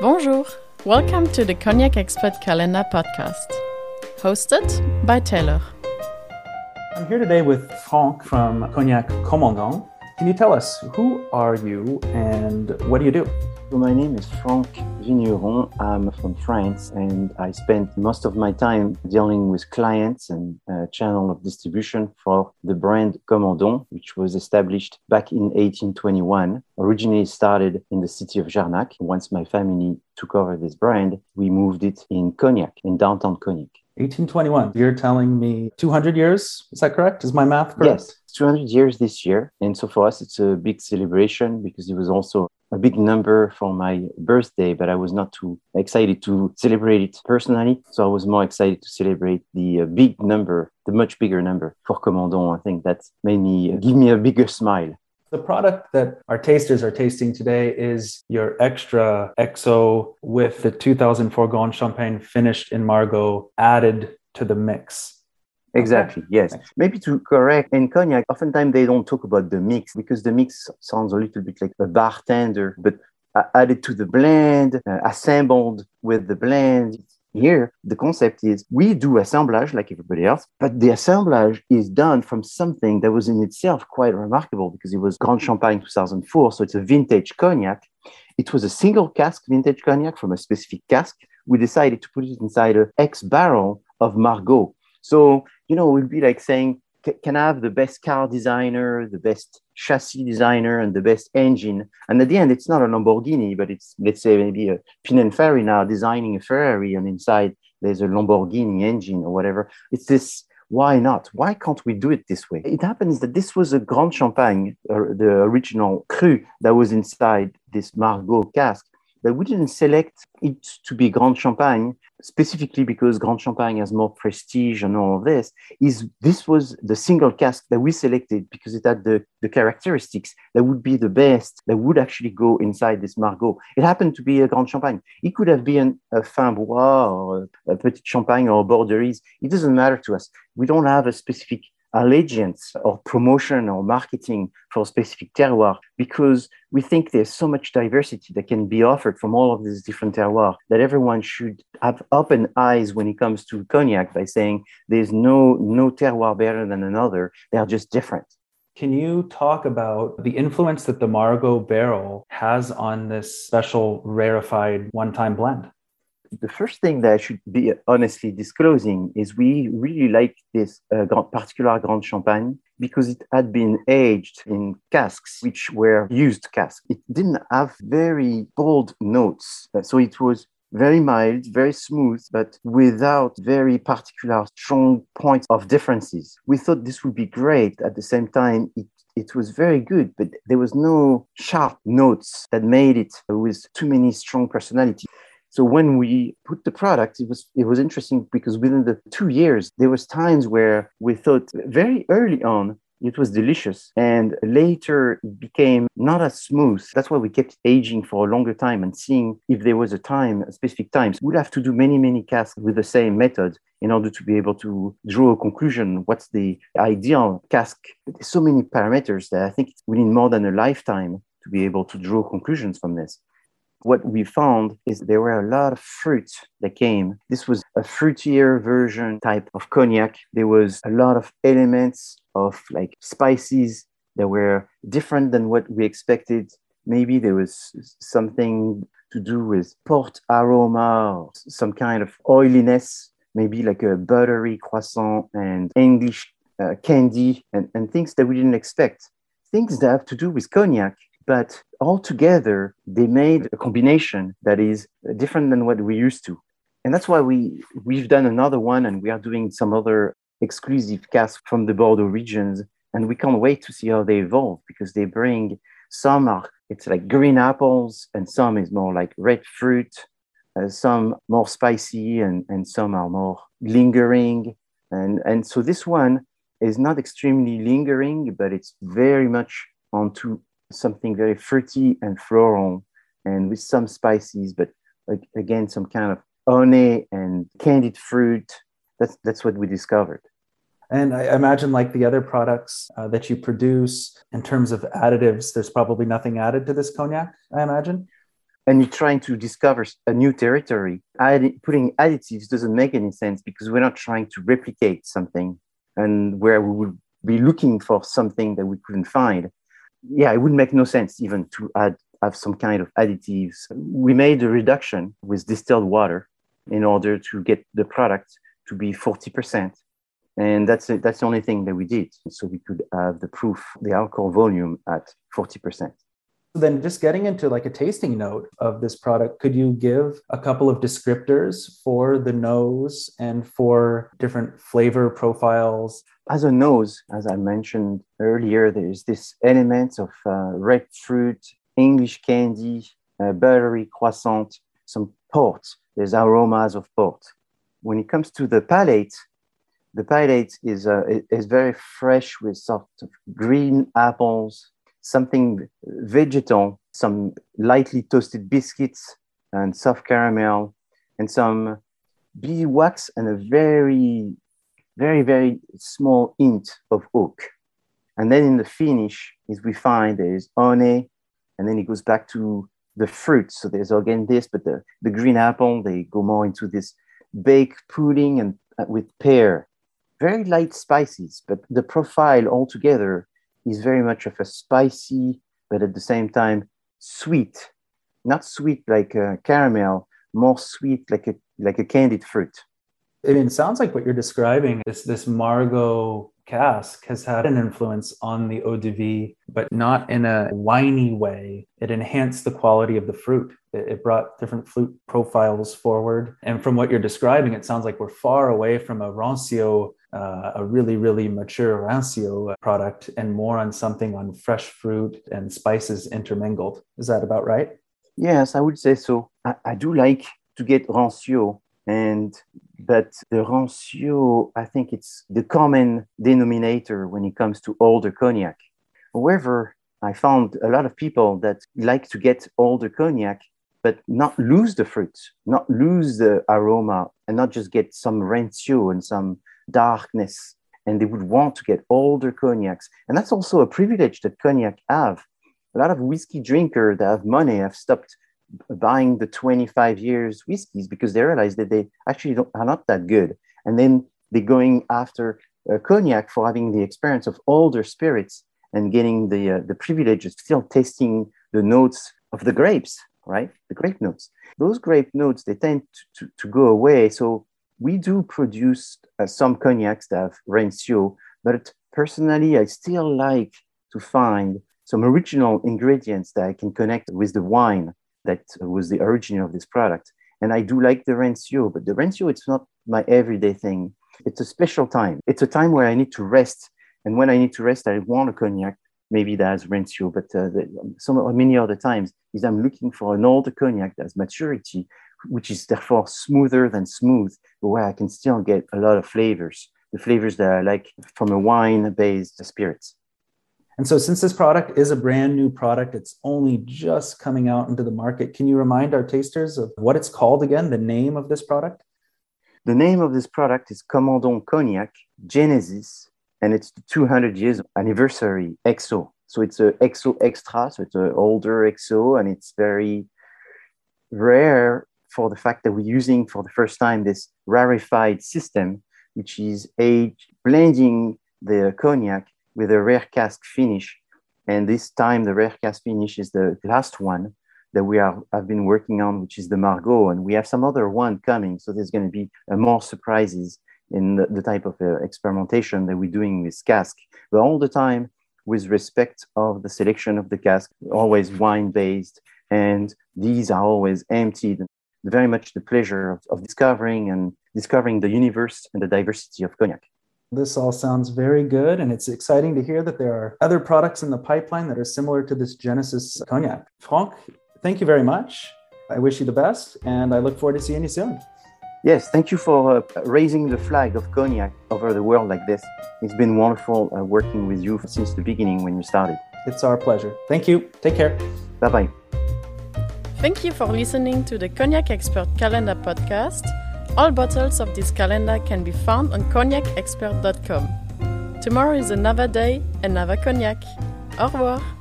Bonjour. Welcome to the Cognac Expert Calendar podcast, hosted by Taylor. I'm here today with Franck from Cognac Comandon. Can you tell us who are you and what do you do? My name is Franck Vigneron. I'm from France and I spent most of my time dealing with clients and uh, channel of distribution for the brand Comandon, which was established back in 1821. Originally started in the city of Jarnac. Once my family took over this brand, we moved it in Cognac, in downtown Cognac. 1821. You're telling me 200 years? Is that correct? Is my math correct? Yes, 200 years this year. And so for us, it's a big celebration because it was also a big number for my birthday, but I was not too excited to celebrate it personally. So I was more excited to celebrate the uh, big number, the much bigger number for Comandon. I think that made me uh, give me a bigger smile. The product that our tasters are tasting today is your extra XO with the 2004 Grand Champagne finished in Margaux added to the mix. Exactly. Yes. Maybe to correct in cognac, oftentimes they don't talk about the mix because the mix sounds a little bit like a bartender, but added to the blend, uh, assembled with the blend. Here, the concept is we do assemblage like everybody else, but the assemblage is done from something that was in itself quite remarkable because it was Grand Champagne 2004. So it's a vintage cognac. It was a single cask vintage cognac from a specific cask. We decided to put it inside a X barrel of Margaux. So, you know, it would be like saying, can have the best car designer, the best chassis designer, and the best engine? And at the end, it's not a Lamborghini, but it's, let's say, maybe a Pininfarina now designing a Ferrari, and inside there's a Lamborghini engine or whatever. It's this why not? Why can't we do it this way? It happens that this was a Grand Champagne, the original cru that was inside this Margaux cask but we didn't select it to be Grand Champagne specifically because Grand Champagne has more prestige and all of this. Is this was the single cask that we selected because it had the, the characteristics that would be the best that would actually go inside this Margaux. It happened to be a Grand Champagne. It could have been a Fins Bois or a Petit Champagne or Borderies. It doesn't matter to us. We don't have a specific allegiance or promotion or marketing for a specific terroir because we think there's so much diversity that can be offered from all of these different terroirs that everyone should have open eyes when it comes to cognac by saying there's no no terroir better than another. They are just different. Can you talk about the influence that the Margaux barrel has on this special rarefied one-time blend the first thing that I should be honestly disclosing is we really like this uh, particular Grand Champagne because it had been aged in casks, which were used casks. It didn't have very bold notes. So it was very mild, very smooth, but without very particular strong points of differences. We thought this would be great. At the same time, it it was very good, but there was no sharp notes that made it with too many strong personality. So when we put the product, it was it was interesting because within the two years, there was times where we thought very early on it was delicious and later it became not as smooth. That's why we kept aging for a longer time and seeing if there was a time a specific times we'd have to do many many casks with the same method in order to be able to draw a conclusion. What's the ideal cask there's so many parameters that i think we need more than a lifetime to be able to draw conclusions from this what we found is there were a lot of fruit that came. This was a fruitier version type of cognac. There was a lot of elements of like spices that were different than what we expected. Maybe there was something to do with port aroma, some kind of oiliness, maybe like a buttery croissant and English uh, candy and, and things that we didn't expect. Things that have to do with cognac but altogether they made a combination that is different than what we used to. And that's why we we've done another one and we are doing some other exclusive casks from the bordeaux regions. And we can't wait to see how they evolve because they bring some are it's like green apples and some is more like red fruit. Uh, some more spicy and, and some are more lingering. And and so this one is not extremely lingering but it's very much onto something very fruity and floral and with some spices, but like, again, some kind of honey and candied fruit. That's, that's what we discovered. And I imagine, like the other products uh, that you produce, in terms of additives, there's probably nothing added to this cognac, I imagine. and you're trying to discover a new territory, add, putting additives doesn't make any sense because we're not trying to replicate something and where we would be looking for something that we couldn't find. Yeah, it would make no sense even to add have some kind of additives. We made a reduction with distilled water in order to get the product to be 40%. And that's, that's the only thing that we did. So we could have the proof, the alcohol volume at 40% then just getting into like a tasting note of this product could you give a couple of descriptors for the nose and for different flavor profiles? As a nose as i mentioned earlier there's this element of uh, red fruit english candy uh, buttery croissant some port. There's aromas of port. When it comes to the palate the palate is uh, is very fresh with sort of green apples something vegetal, some lightly toasted biscuits and soft caramel, and some beeswax and a very, very, very small hint of oak. And then in the finish, is we find there's honey, and then it goes back to the fruit. So there's again this, but the, the green apple, they go more into this baked pudding and uh, with pear. Very light spices, but the profile altogether is very much of a spicy, but at the same time sweet, not sweet like a caramel, more sweet like a like a candied fruit. I mean, it sounds like what you're describing is this Margaux cask has had an influence on the eau de vie, but not in a winey way. It enhanced the quality of the fruit. It, it, brought different fruit profiles forward. And from what you're describing, it sounds like we're far away from a rancio uh, a really, really mature rancio product and more on something on fresh fruit and spices intermingled. Is that about right? Yes, I would say so. I, I do like to get rancio and but the rancio i think it's the common denominator when it comes to older cognac however i found a lot of people that like to get older cognac but not lose the fruit not lose the aroma and not just get some rancio and some darkness and they would want to get older cognacs. And that's also a privilege that cognac have. A lot of whiskey drinkers that have money have stopped buying the 25 years whiskeys because they realize that they actually are not that good. And then they're going after uh, cognac for having the experience of older spirits and getting the uh, the privilege of still tasting the notes of the grapes right? The grape notes. Those grape notes they tend to, to, to go away. So we do produce uh, some cognacs that have rancio, but personally, I still like to find some original ingredients that I can connect with the wine that was the origin of this product. And I do like the rancio, but the rancio, it's not my everyday thing. It's a special time. It's a time where I need to rest. And when I need to rest, I want a cognac. Maybe that's rancio, but uh, the, some many other times is I'm looking for an older cognac that has maturity, which is therefore smoother than smooth, but where I can still get a lot of flavors, the flavors that I like from a wine based spirits. And so, since this product is a brand new product, it's only just coming out into the market. Can you remind our tasters of what it's called again, the name of this product? The name of this product is Comandon Cognac Genesis, and it's the 200 years anniversary XO. So it's a XO extra, so it's an older XO, and it's very rare for the fact that we're using for the first time this rarefied system, which is age blending the cognac with a rare cask finish. And this time, the rare cask finish is the last one that we are have been working on, which is the Margaux, and we have some other one coming. So there's going to be uh, more surprises in the, the type of uh, experimentation that we're doing with cask, but all the time with respect of the selection of the cask, always wine based, and these are always emptied very much the pleasure of, of discovering and discovering the universe and the diversity of cognac. This all sounds very good, and it's exciting to hear that there are other products in the pipeline that are similar to this Genesis cognac. Franck, thank you very much. I wish you the best, and I look forward to seeing you soon. Yes, thank you for uh, raising the flag of cognac over the world like this. It's been wonderful uh, working with you since the beginning when you started. It's our pleasure. Thank you. Take care. Bye bye. Thank you for listening to the Cognac Expert Calendar podcast. All bottles of this calendar can be found on cognacexpert.com. Tomorrow is another day, another cognac. Au revoir!